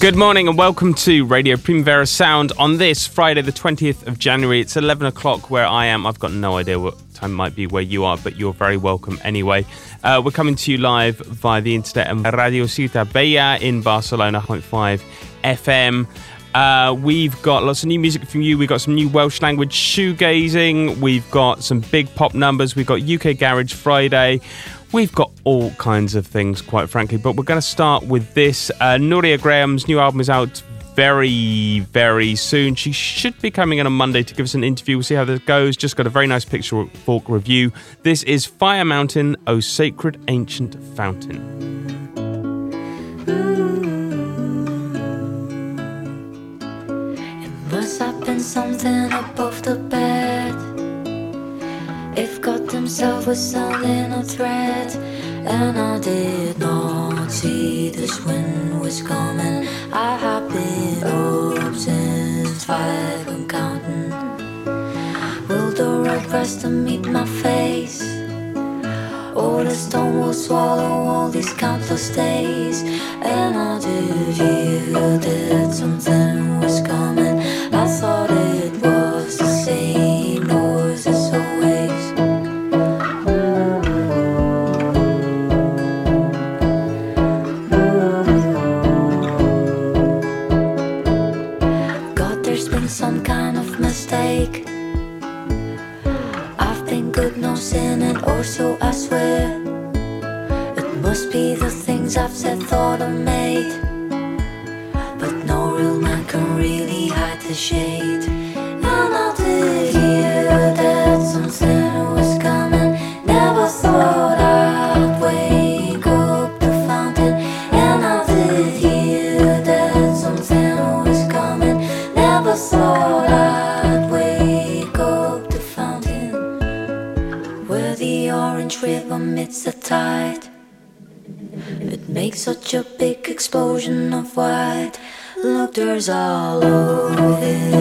Good morning and welcome to Radio Primavera Sound on this Friday, the 20th of January. It's 11 o'clock where I am. I've got no idea what time might be where you are, but you're very welcome anyway. Uh, we're coming to you live via the internet and Radio Ciutat Bella in Barcelona, 0.5 FM. Uh, we've got lots of new music from you. We've got some new Welsh language shoegazing. We've got some big pop numbers. We've got UK Garage Friday. We've got all kinds of things, quite frankly, but we're going to start with this. Uh, Núria Graham's new album is out very, very soon. She should be coming in on Monday to give us an interview. We'll see how this goes. Just got a very nice picture fork review. This is Fire Mountain, O Sacred Ancient Fountain. It must have been something above the bed. If God Himself was selling a threat, and I did not see this wind was coming, I have been up since five and counting. Will the road press to meet my face? Or the stone will swallow all these countless days, and I did hear that something was coming. Look, there's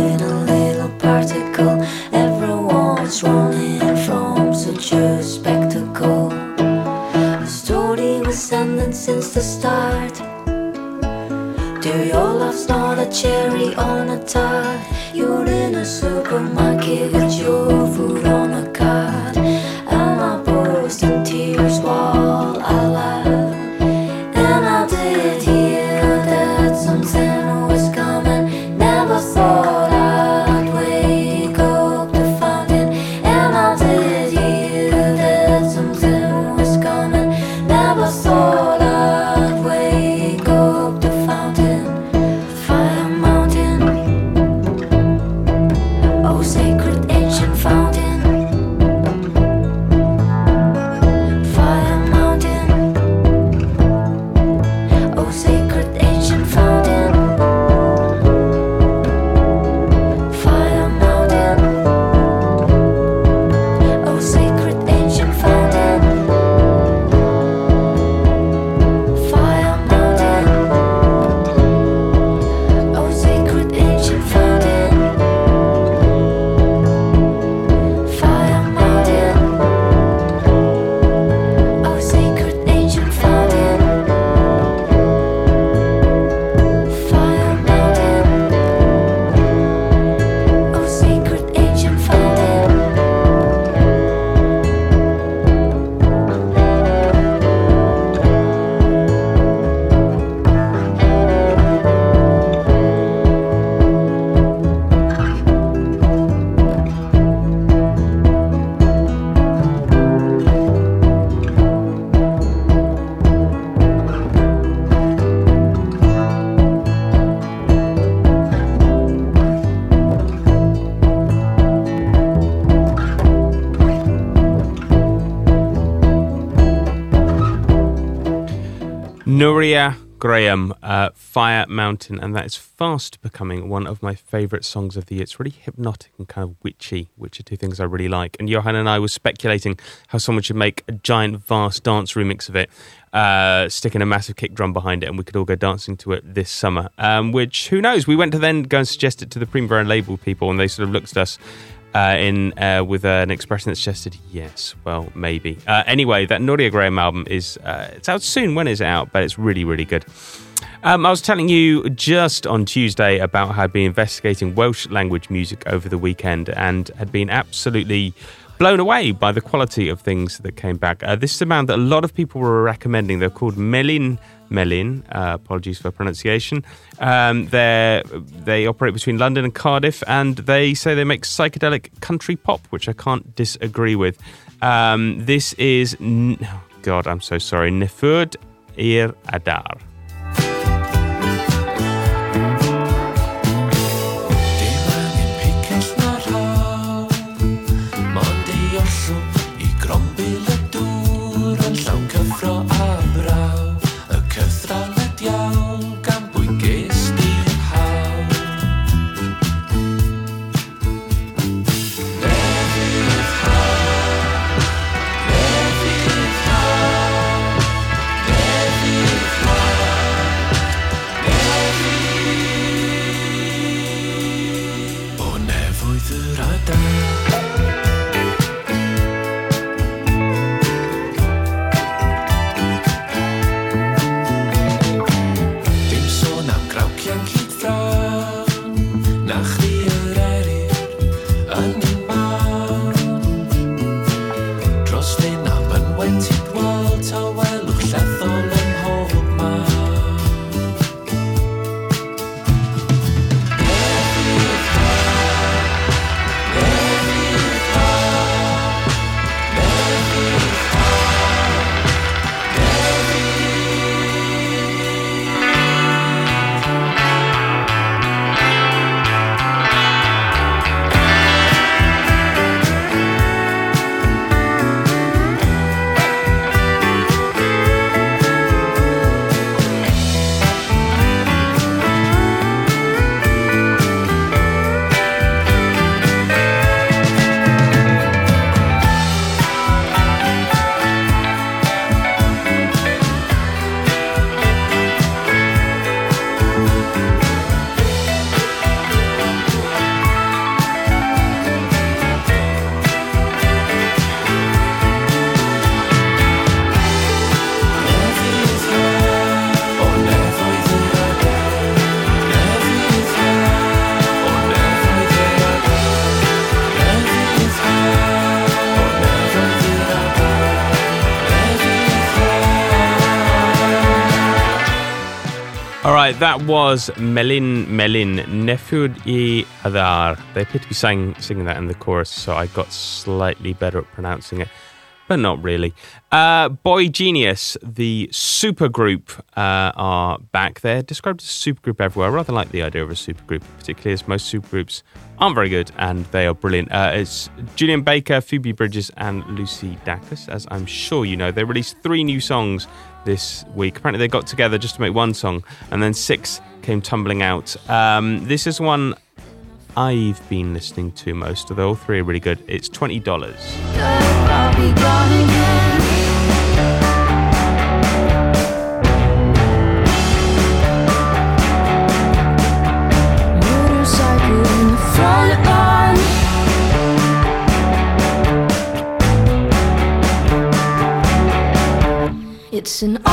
Nuria Graham, uh, Fire Mountain, and that is fast becoming one of my favourite songs of the year. It's really hypnotic and kind of witchy, which are two things I really like. And Johan and I were speculating how someone should make a giant, vast dance remix of it, uh, sticking a massive kick drum behind it, and we could all go dancing to it this summer. Um, which, who knows? We went to then go and suggest it to the Primavera label people, and they sort of looked at us uh, in uh, with an expression that suggested yes, well, maybe. Uh, anyway, that Nuria Graham album is uh, it's out soon. When is it out? But it's really, really good. Um, I was telling you just on Tuesday about how I'd been investigating Welsh language music over the weekend and had been absolutely blown away by the quality of things that came back. Uh, this is a band that a lot of people were recommending. They're called Melin Melin. Uh, apologies for pronunciation. Um, they operate between London and Cardiff, and they say they make psychedelic country pop, which I can't disagree with. Um, this is, n- oh God, I'm so sorry, Nefud Ir Adar. That was Melin Melin Nefud i Adar. They appear to be sang, singing that in the chorus, so I got slightly better at pronouncing it, but not really. Uh, boygenius, the supergroup, uh, are back. They're described as a supergroup everywhere. I rather like the idea of a supergroup, particularly as most supergroups aren't very good and they are brilliant. Uh, it's Julien Baker, Phoebe Bridgers, and Lucy Dacus, as I'm sure you know. They released three new songs this week. Apparently, they got together just to make one song, and then six came tumbling out. Um, this is one I've been listening to most, although all three are really good. It's $20. It's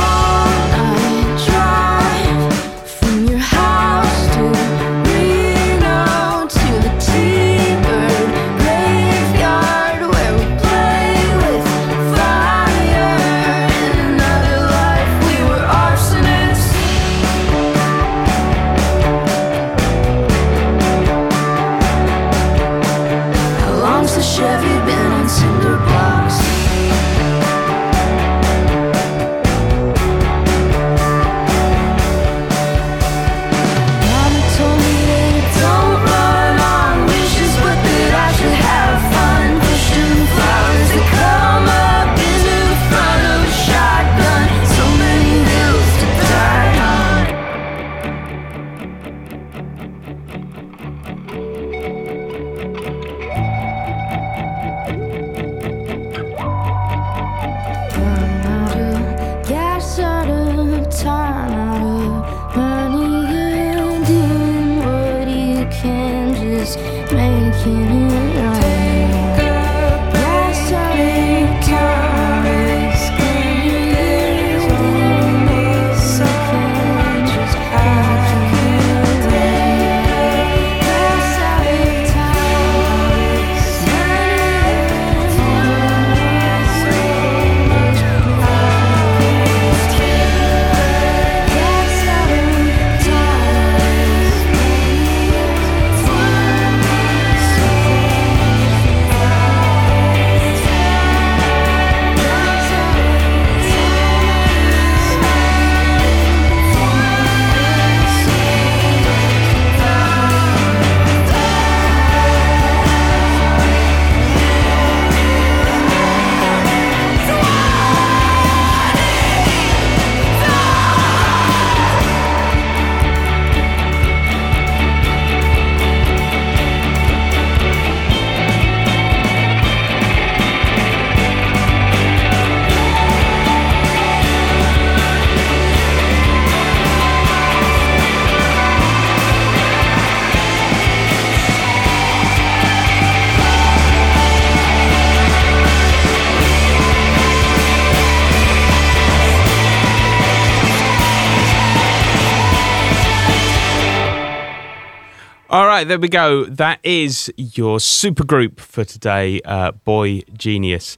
right, there we go. That is your super group for today, uh, Boy Genius.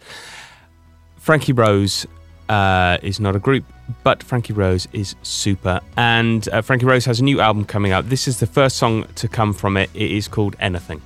Frankie Rose uh, is not a group, but Frankie Rose is super. And uh, Frankie Rose has a new album coming out. This is the first song to come from it. It is called Anything.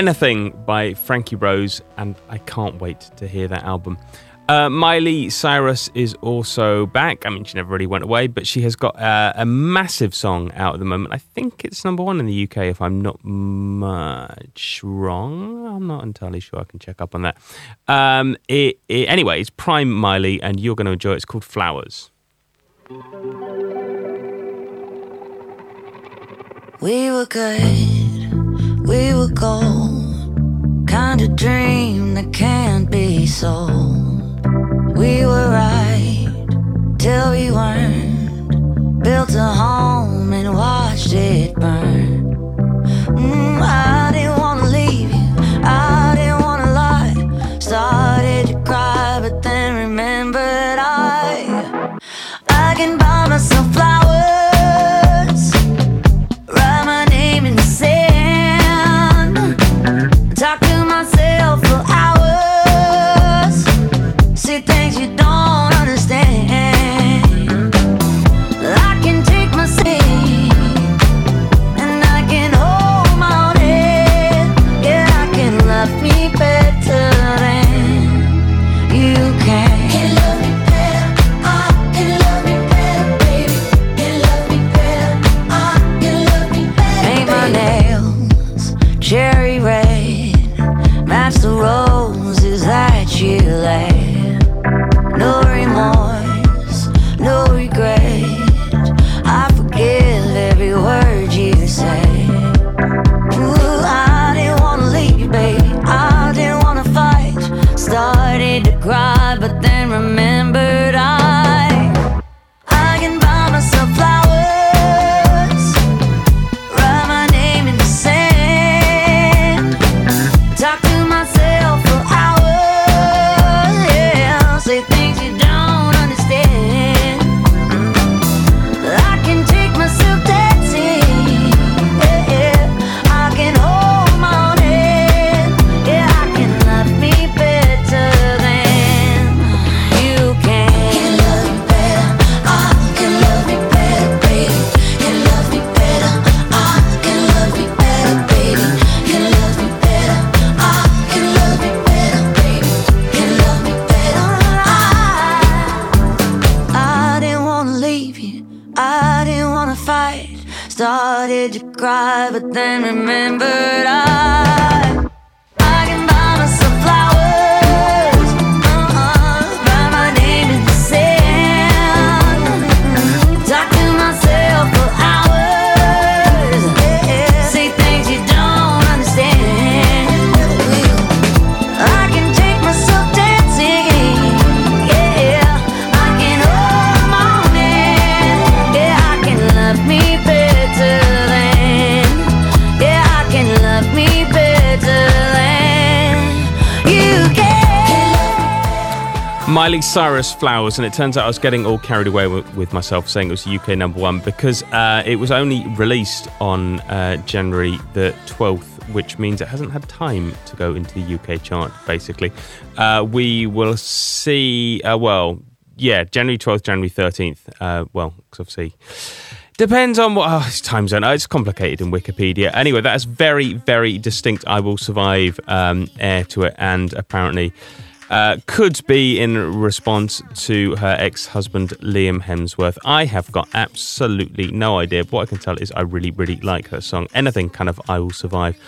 Anything by Frankie Rose, and I can't wait to hear that album. Uh, Miley Cyrus is also back. I mean, she never really went away, but she has got uh, a massive song out at the moment. I think it's number one in the UK, if I'm not much wrong. I'm not entirely sure. I can check up on that. Um, it, it, anyway, it's Prime Miley, and you're going to enjoy it. It's called Flowers. We were good, we were gold. Kind of dream that can't be sold. We were right till we weren't. Built a home and watched it burn. Mm, I didn't wanna leave you, I didn't wanna lie. Started to cry, but then remembered I I can buy myself Miley Cyrus Flowers, and it turns out I was getting all carried away with, myself saying it was UK number one because uh, it was only released on uh, January the 12th, which means it hasn't had time to go into the UK chart, basically. Uh, we will see, uh, well, yeah, January 12th, January 13th. Uh, well, because obviously. Depends on what oh, time zone. Oh, it's complicated in Wikipedia. Anyway, that is very, very distinct. I will survive um, air to it, and apparently uh, could be in response to her ex-husband Liam Hemsworth. I have got absolutely no idea. What I can tell is I really, really like her song. Anything kind of I will survive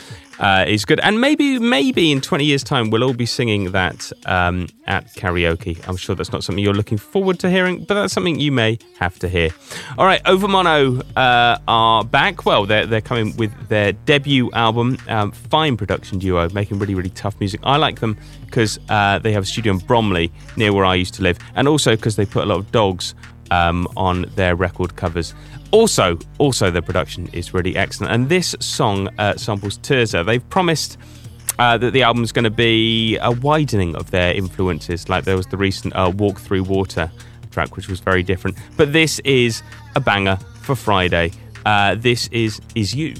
uh, is good, and maybe, maybe in twenty years' time we'll all be singing that um, at karaoke. I'm sure that's not something you're looking forward to hearing, but that's something you may have to hear. All right, Overmono uh, are back. Well, they're they're coming with their debut album, um, fine production duo, making really, really tough music. I like them because uh, they have a studio in Bromley near where I used to live, and also because they put a lot of dogs um, on their record covers. Also, also their production is really excellent, and this song uh, samples Tirzah. They've promised. Uh, that the album's going to be a widening of their influences, like there was the recent uh, "Walk Through Water" track, which was very different. But this is a banger for Friday. Uh, this is "Is You."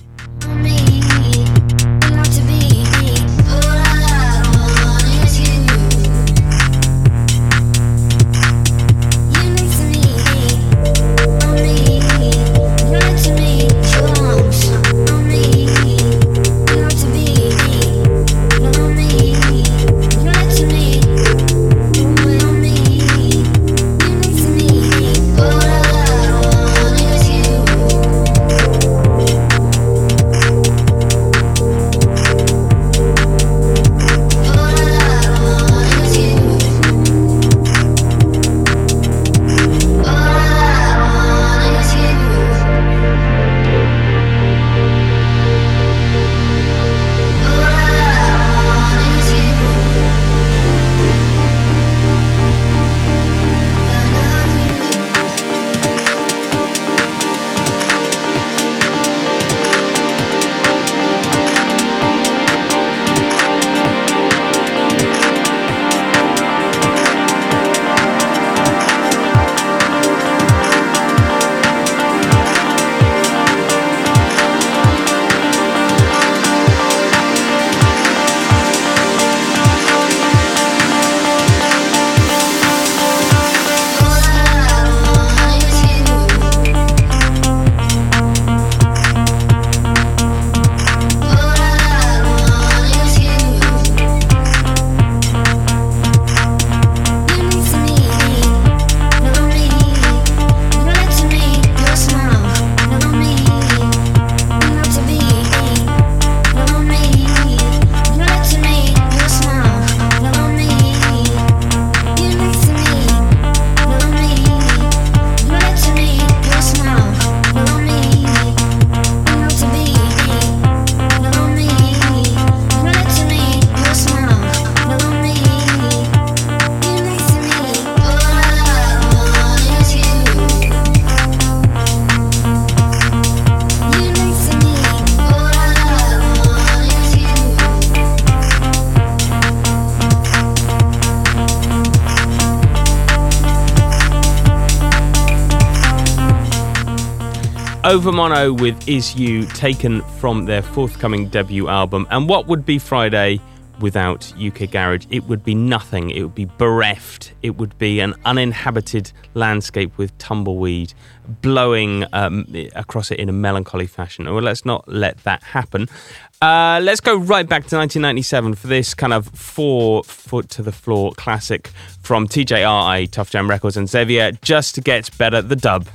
Overmono with Is You, taken from their forthcoming debut album. And what would be Friday without UK Garage? It would be nothing. It would be bereft. It would be an uninhabited landscape with tumbleweed blowing um, across it in a melancholy fashion. Well, let's not let that happen. Uh, let's go right back to 1997 for this kind of four foot to the floor classic from TJRI, Tough Jam Records, and Xavier. Just Gets Better, the dub.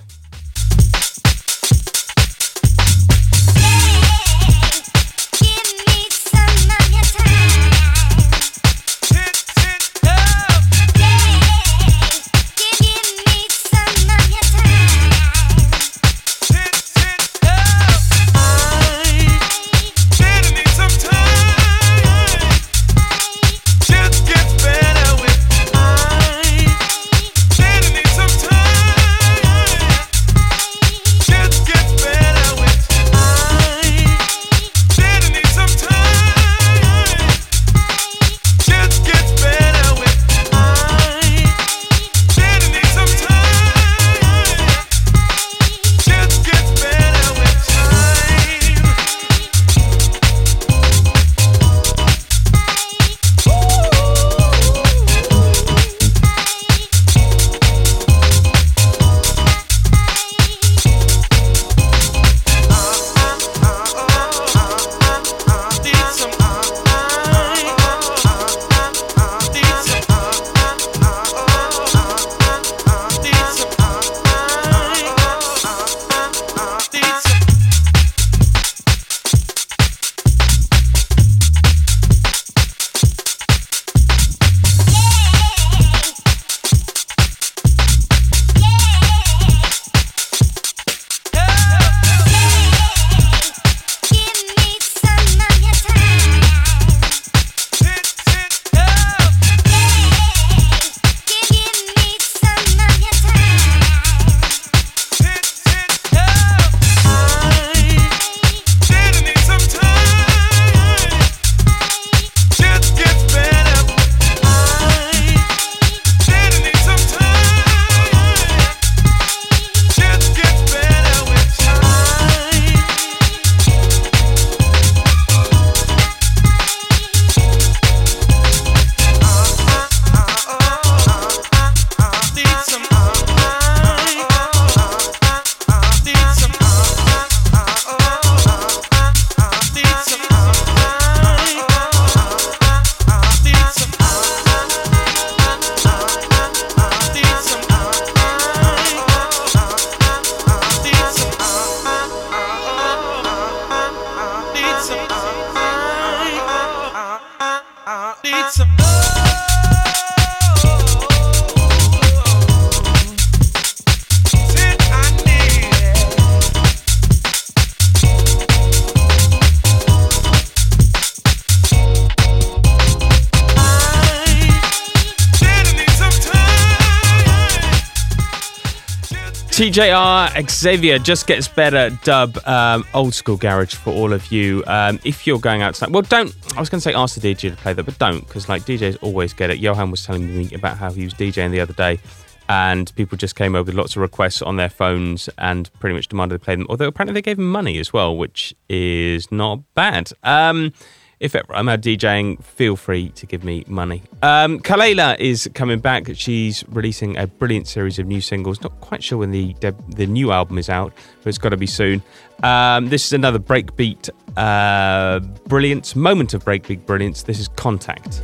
TJR Xavier just gets better dub um, old school garage for all of you. Um, if you're going out tonight, well, don't. I was going to say ask the DJ to play that, but don't because like DJs always get it. Johan was telling me about how he was DJing the other day, and people just came over with lots of requests on their phones and pretty much demanded to play them. Although apparently they gave him money as well, which is not bad. Um, if ever I'm out DJing, feel free to give me money. Um, Kelela is coming back. She's releasing a brilliant series of new singles. Not quite sure when the the new album is out, but it's got to be soon. Um, this is another breakbeat uh, brilliance, moment of breakbeat brilliance. This is Contact.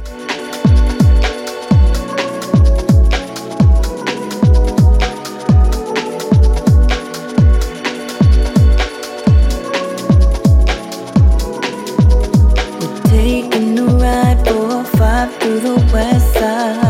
The west side.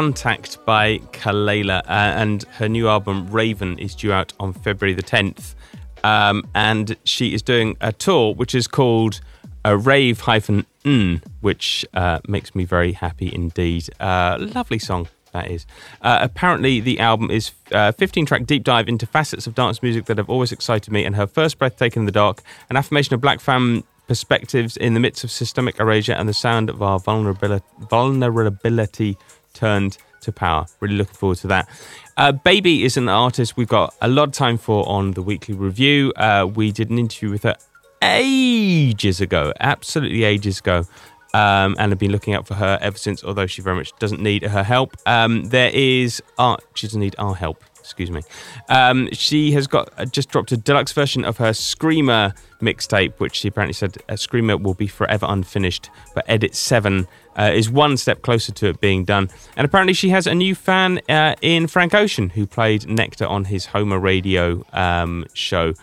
Contact by Kelela, uh, and her new album Raven is due out on February the 10th. Um, and she is doing a tour which is called a rave hyphen n, which uh, makes me very happy indeed. Uh, lovely song that is. Uh, apparently, the album is a 15 track deep dive into facets of dance music that have always excited me, and her first breath taken in the dark, an affirmation of black femme perspectives in the midst of systemic erasure and the sound of our vulnerability turned to power. Really looking forward to that. Uh, Babii is an artist we've got a lot of time for on the weekly review. Uh, we did an interview with her ages ago, absolutely ages ago. Um, and have been looking out for her ever since, although she very much doesn't need her help. Um, there is art, she doesn't need our help, excuse me. Um, she has got uh, just dropped a deluxe version of her Screamer mixtape, which she apparently said uh, Screamer will be forever unfinished, but Edit 7 uh, is one step closer to it being done. And apparently, she has a new fan uh, in Frank Ocean, who played Nectar on his Homer Radio um, show.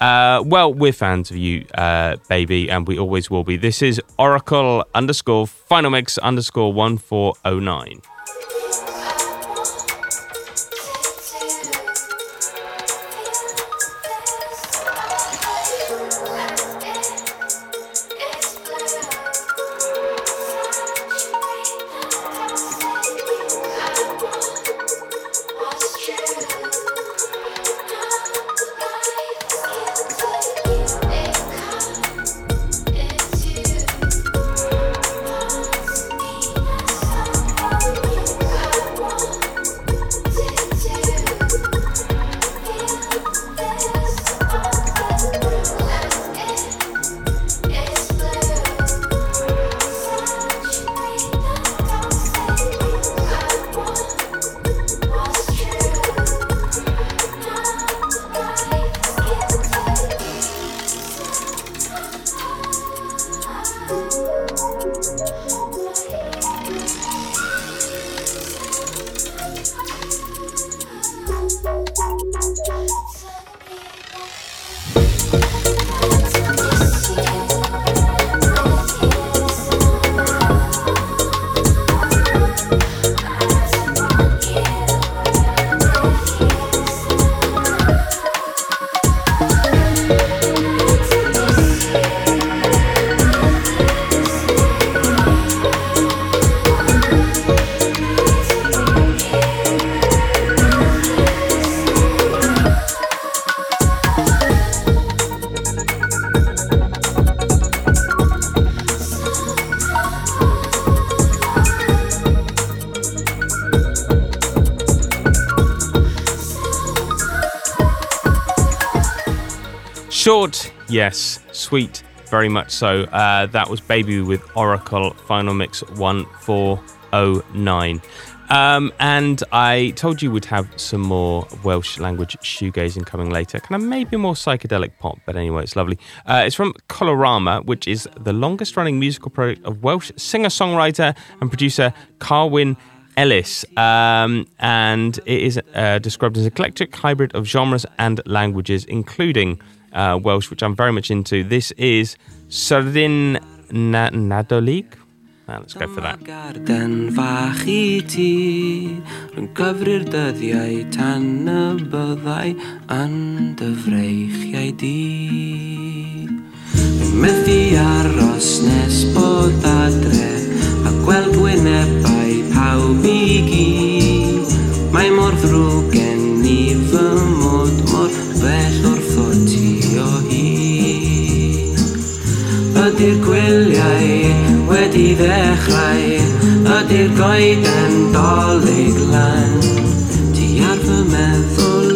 Uh, well, we're fans of you, baby, and we always will be. This is Oracle underscore Final Mix underscore 1409. Short, yes. Sweet, very much so. Uh, that was Babii with Oracle Final Mix 1409. Um, and I told you we'd have some more Welsh language shoegazing coming later. Kind of maybe more psychedelic pop, but anyway, it's lovely. Uh, it's from Colorama, which is the longest running musical project of Welsh singer songwriter and producer Carwyn Ellis, um, and it is uh, described as an eclectic hybrid of genres and languages, including uh, Welsh, which I'm very much into. This is Sardin Na- Nadolig. Let's go for that. Methu aros nes bod adre a gweld gwynebau pawb i gyd Mae mor ddrwg gen i fy mod mor Ydy'r gwyliau wedi ddechrau Ydy'r goeden dolyg lan Ti ar fy meddwl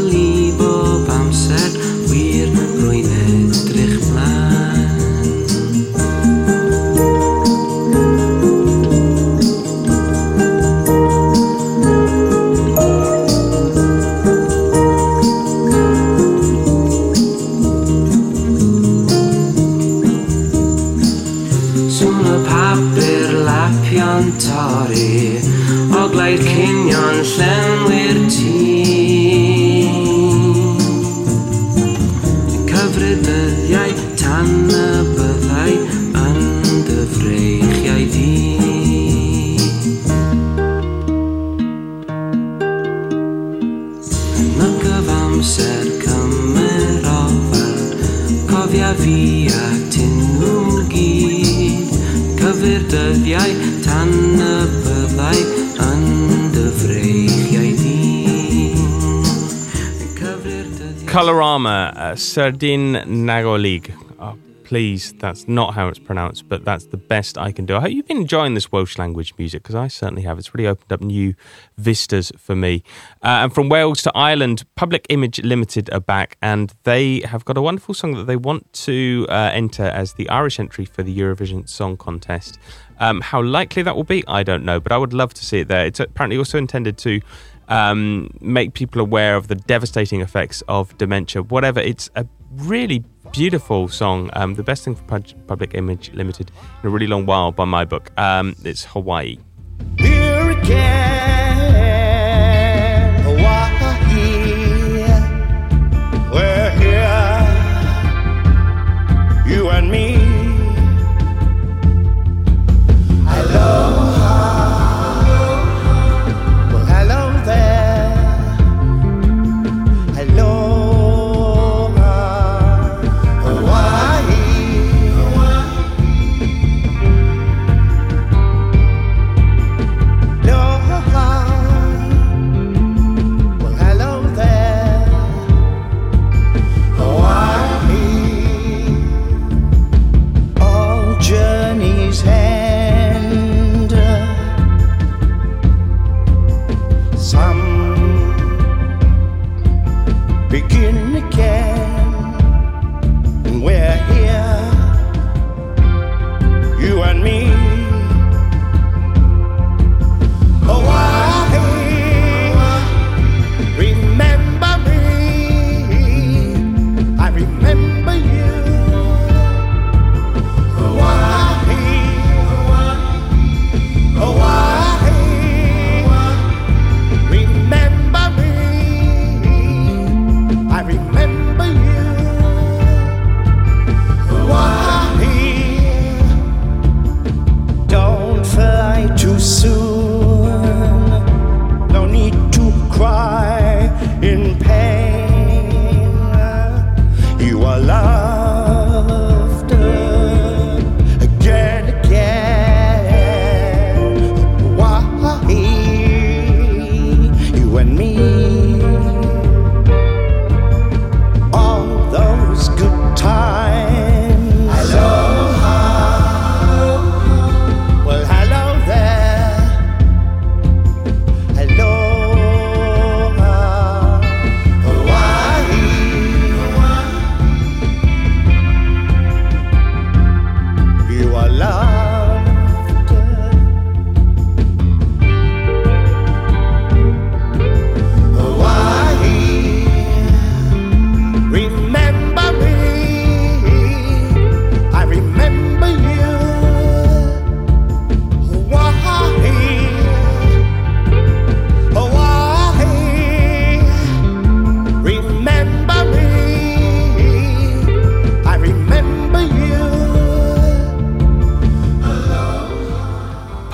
Uh, Nagolig. Oh, please, that's not how it's pronounced, but that's the best I can do. I hope you've been enjoying this Welsh language music because I certainly have. It's really opened up new vistas for me. Uh, and from Wales to Ireland, Public Image Limited are back, and they have got a wonderful song that they want to uh, enter as the Irish entry for the Eurovision Song Contest. Um, how likely that will be, I don't know, but I would love to see it there. It's apparently also intended to um, make people aware of the devastating effects of dementia. Whatever, it's a really beautiful song. Um, the best thing for Pub- Public Image Limited in a really long while, by my book. Um, it's Hawaii. Here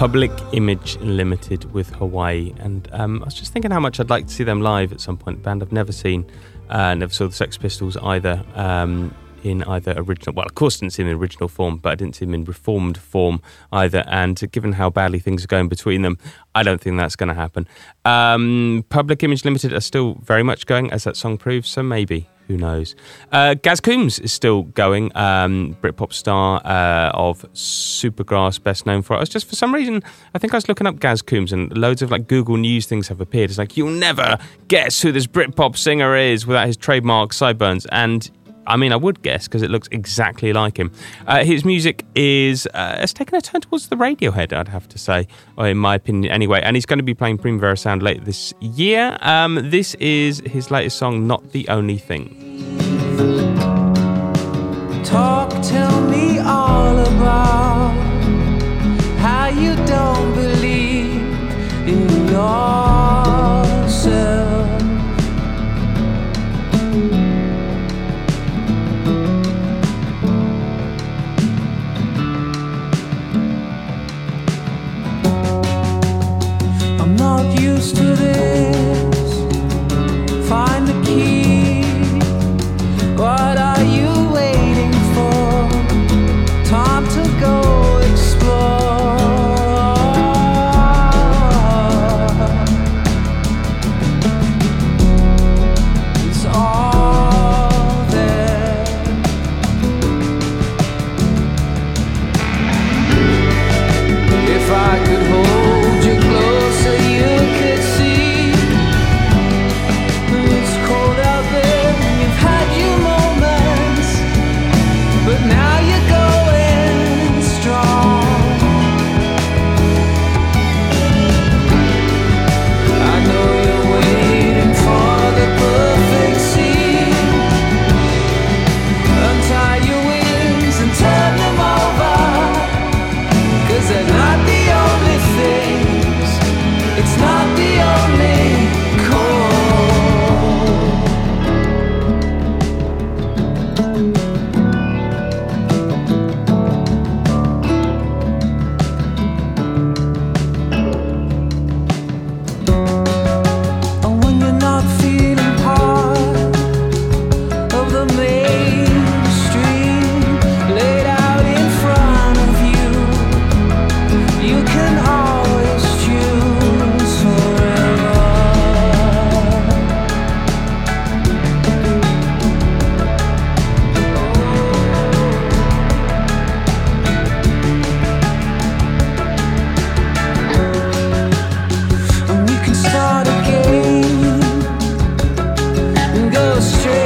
Public Image Limited with Hawaii. And um, I was just thinking how much I'd like to see them live at some point. Band I've never seen. Uh, never saw the Sex Pistols either. Um, in either original, well, of course, didn't see them in original form, but I didn't see them in reformed form either. And given how badly things are going between them, I don't think that's going to happen. Um, Public Image Limited are still very much going, as that song proves. So maybe who knows? Uh, Gaz Coombs is still going, um, Britpop star uh, of Supergrass, best known for. I was just for some reason, I think I was looking up Gaz Coombs, and loads of like Google News things have appeared. It's like you'll never guess who this Britpop singer is without his trademark sideburns, and I mean, I would guess because it looks exactly like him. Uh, his music is uh, has taken a turn towards the Radiohead, I'd have to say, or in my opinion, anyway. And he's going to be playing Primavera Sound later this year. Um, this is his latest song, "Not the Only Thing." Talk, tell me all about how you don't believe in yourself. Not used to this. illustrate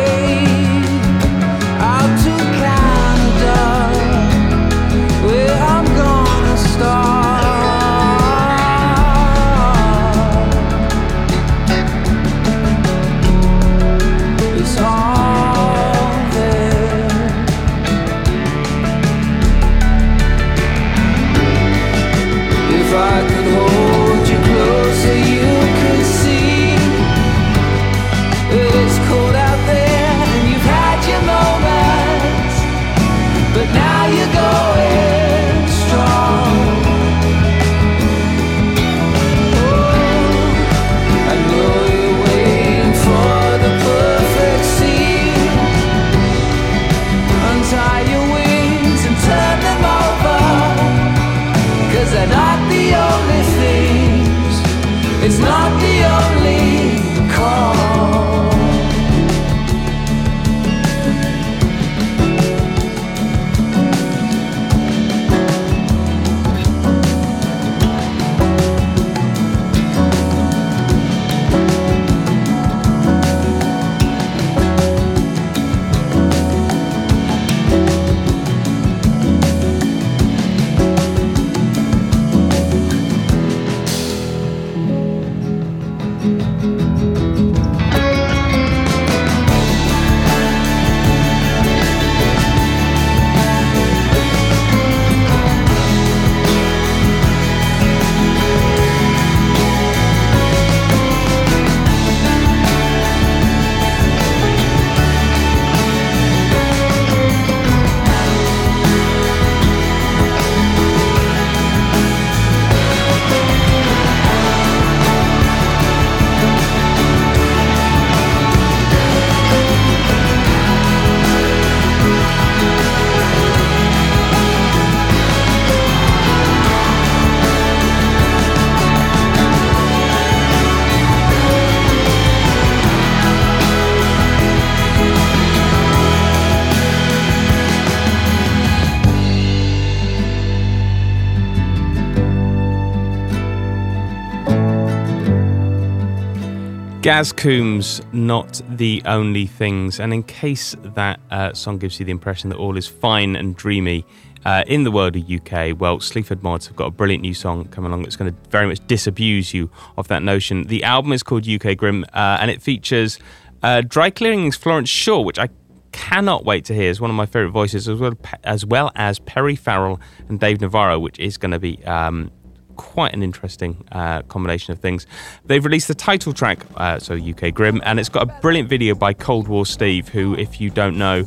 Gaz Coombs, not the only things. And in case that uh, song gives you the impression that all is fine and dreamy uh, in the world of UK, well, Sleaford Mods have got a brilliant new song coming along that's going to very much disabuse you of that notion. The album is called UK Grim, uh, and it features uh, Dry Cleaning's Florence Shaw, which I cannot wait to hear. It's one of my favourite voices, as well, as well as Perry Farrell and Dave Navarro, which is going to be um, quite an interesting uh, combination of things. They've released the title track, uh, so UK Grim, and it's got a brilliant video by Cold War Steve, who, if you don't know,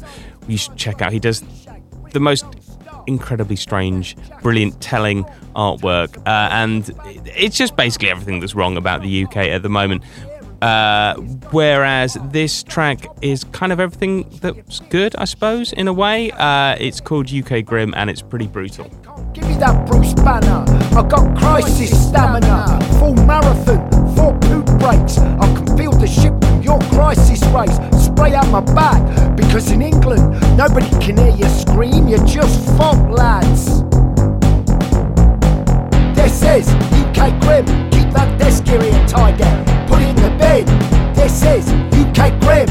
you should check out. He does the most incredibly strange, brilliant, telling artwork, uh, and it's just basically everything that's wrong about the UK at the moment. Uh, whereas this track is kind of everything that's good, I suppose, in a way. Uh, it's called UK Grim and it's pretty brutal. Give me that Bruce Banner. I got crisis stamina. Full marathon, four poop breaks. I can feel the ship from your crisis race. Spray out my back. Because in England, nobody can hear you scream. You're just fog lads. This is UK Grim. Keep that desk area tiger. Put it in the bin. This is UK Grim.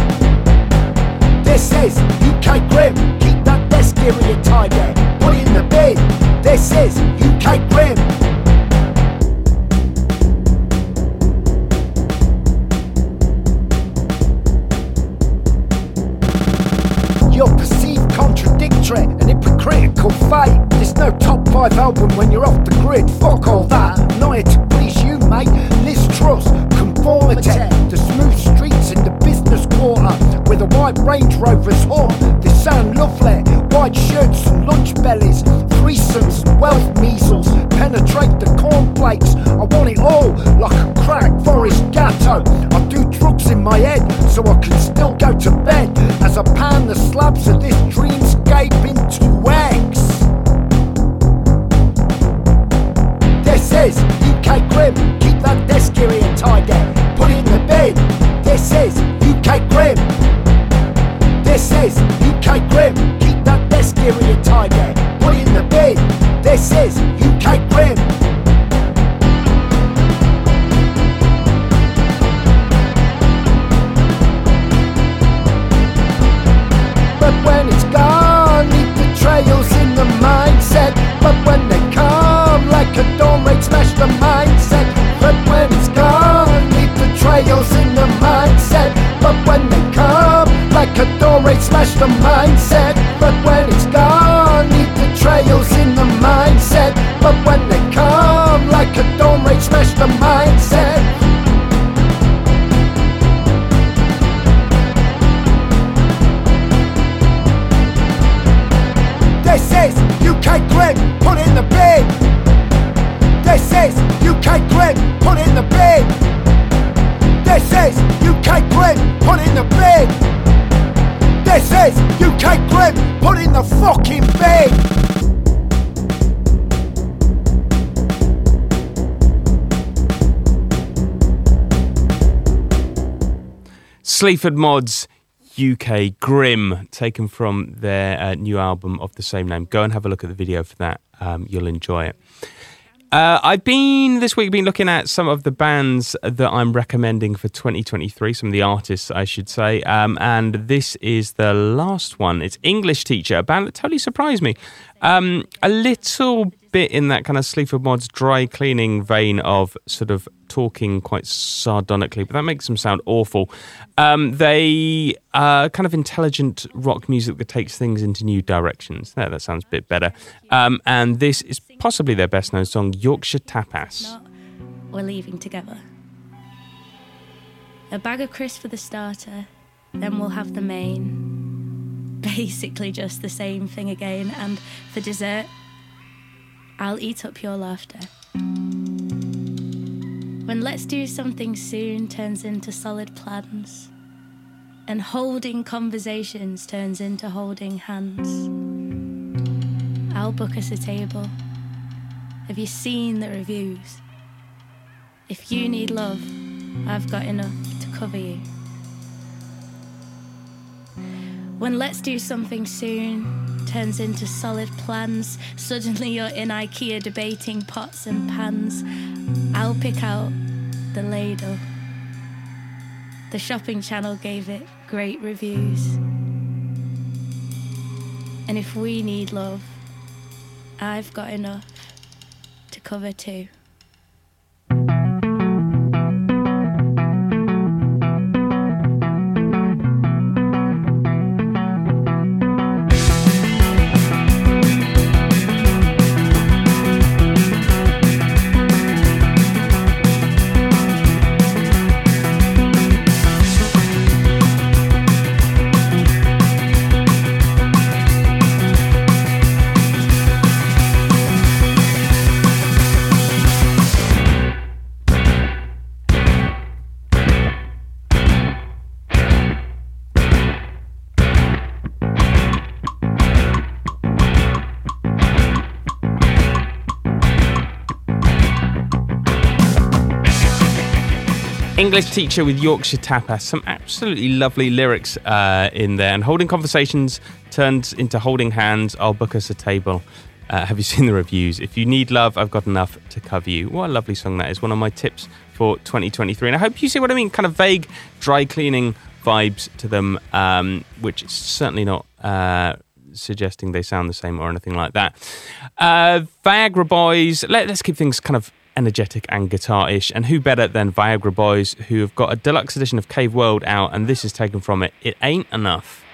This is UK Grim. Keep that desk area tidy. Put it in the bin. This is UK Grim. You're perceived contradictory and hypocritical fate. There's no top five album when you're off the grid. Fuck all that. Not here to please you, mate. Liz Truss, conformity. The smooth streets in the business quarter with a white Range Rover's horn. They sound lovely. White shirts and lunch bellies. Threesomes wealth measles. Penetrate the cornflakes. I want it all like a crack Forest Gatto. I do drugs in my head so I can still go to bed as I pan the slabs of this dreamscape into eggs. This is UK Grim. Keep that desk area tidy. Put it in the bin. This is UK Grim. This is UK Grim. Keep that desk area tidy. Put it in the bin. This is UK Grim. But when it's gone, leave the trails in the mindset. But when they come like a dawn raid, smash the mindset. But when it's gone, leave the trails in the mindset. But when they come like a dawn raid, smash the mindset. But when it's gone, UK Grim, put in the fucking bin. Sleaford Mods UK Grim, taken from their uh, new album of the same name. Go and have a look at the video for that. Um, you'll enjoy it. Uh, I've been this week been looking at some of the bands that I'm recommending for 2023, some of the artists, I should say. Um, and this is the last one. It's English Teacher, a band that totally surprised me. Um, a little bit in that kind of Sleaford Mods dry cleaning vein of sort of talking quite sardonically, but that makes them sound awful. Um, they are kind of intelligent rock music that takes things into new directions. There, that sounds a bit better. Um, and this is possibly their best known song, Yorkshire Tapas. We're leaving together. A bag of crisps for the starter, then we'll have the main. Basically, just the same thing again. And for dessert, I'll eat up your laughter. When let's do something soon turns into solid plans, and holding conversations turns into holding hands, I'll book us a table. Have you seen the reviews? If you need love, I've got enough to cover you. When let's do something soon turns into solid plans, suddenly you're in IKEA debating pots and pans. I'll pick out the ladle. The shopping channel gave it great reviews. And if we need love, I've got enough to cover two. English teacher with Yorkshire Tapas. Some absolutely lovely lyrics uh, in there. And holding conversations turns into holding hands. I'll book us a table. Uh, have you seen the reviews? If you need love, I've got enough to cover you. What a lovely song that is. One of my tips for 2023. And I hope you see what I mean. Kind of vague, dry cleaning vibes to them, um, which is certainly not. Uh, suggesting they sound the same or anything like that. Uh, Viagra Boys, let, us keep things kind of energetic and guitar-ish. And who better than Viagra Boys, who have got a deluxe edition of Cave World out, and this is taken from it. It ain't enough.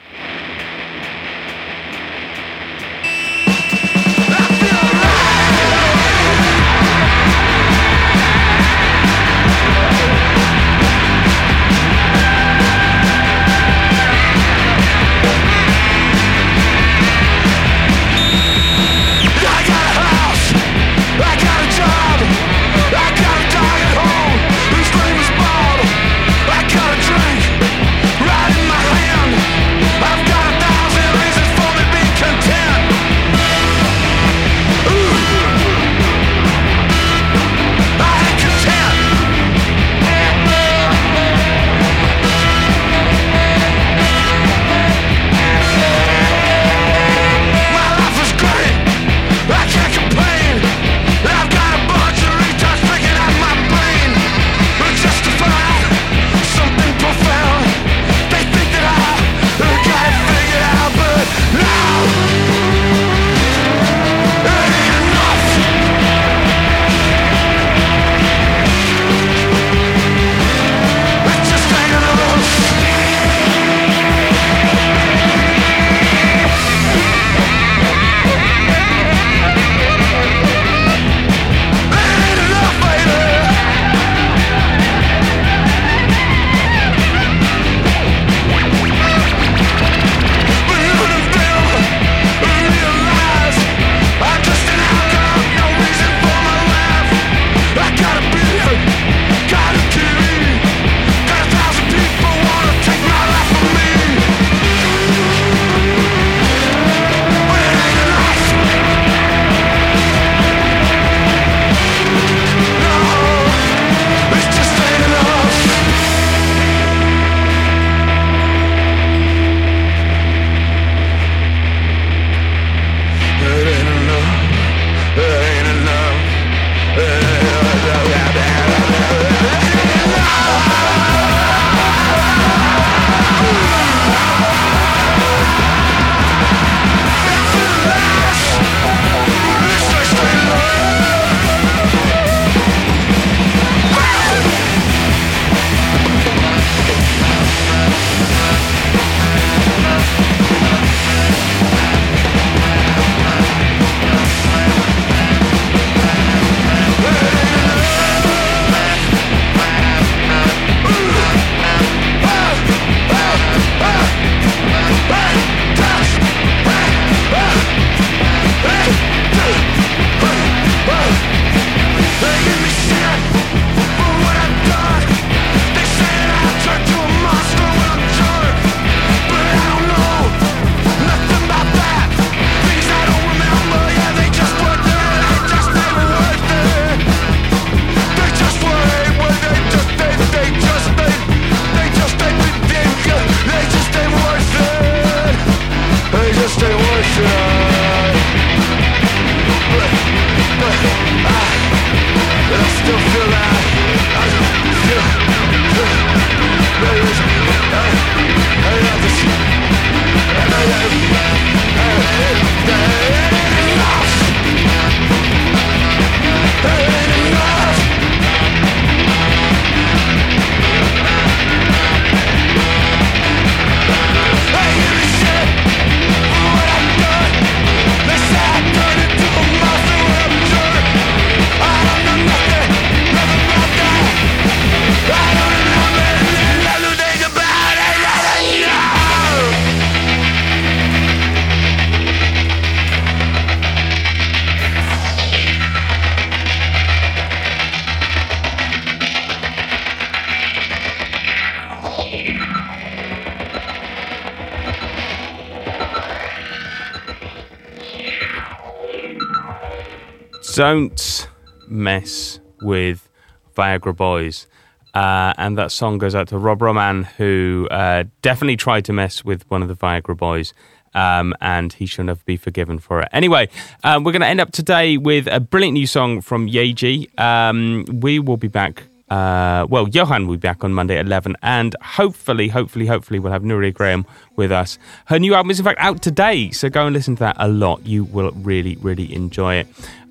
Don't mess with Viagra Boys. Uh, and that song goes out to Rob Roman, who uh, definitely tried to mess with one of the Viagra Boys. Um, and he shall never be forgiven for it. Anyway, um, we're going to end up today with a brilliant new song from Yaeji. Um, we will be back. Uh, well, Johan will be back on Monday at 11, and hopefully, hopefully, hopefully, we'll have Nuria Graham with us. Her new album is, in fact, out today, so go and listen to that a lot. You will really, really enjoy it.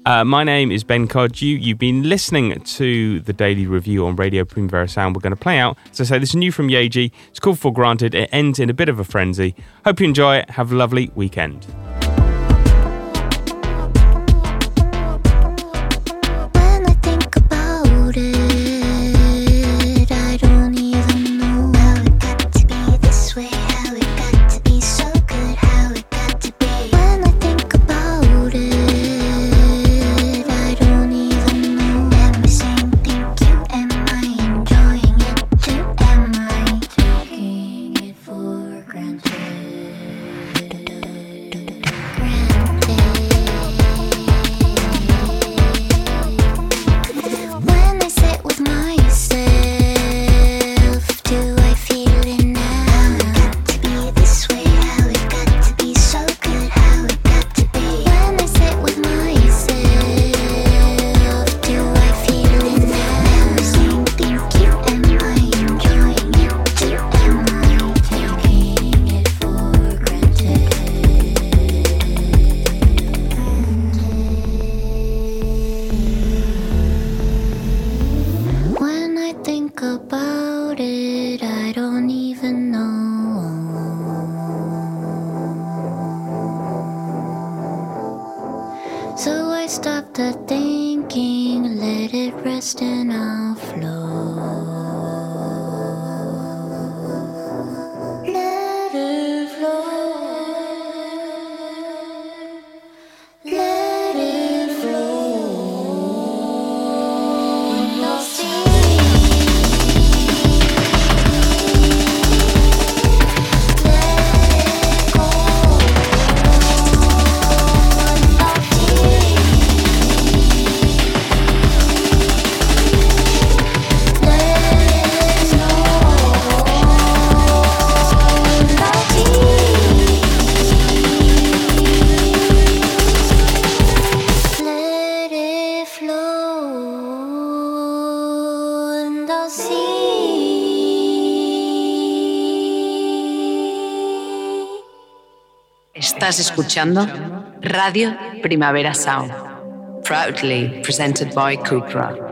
Uh, my name is Ben Cardew. You've been listening to the daily review on Radio Primavera Sound. We're going to play out. As I say, this is new from Yaeji. It's called For Granted. It ends in a bit of a frenzy. Hope you enjoy it. Have a lovely weekend. Estás escuchando Radio Primavera Sound, proudly presented by Cupra.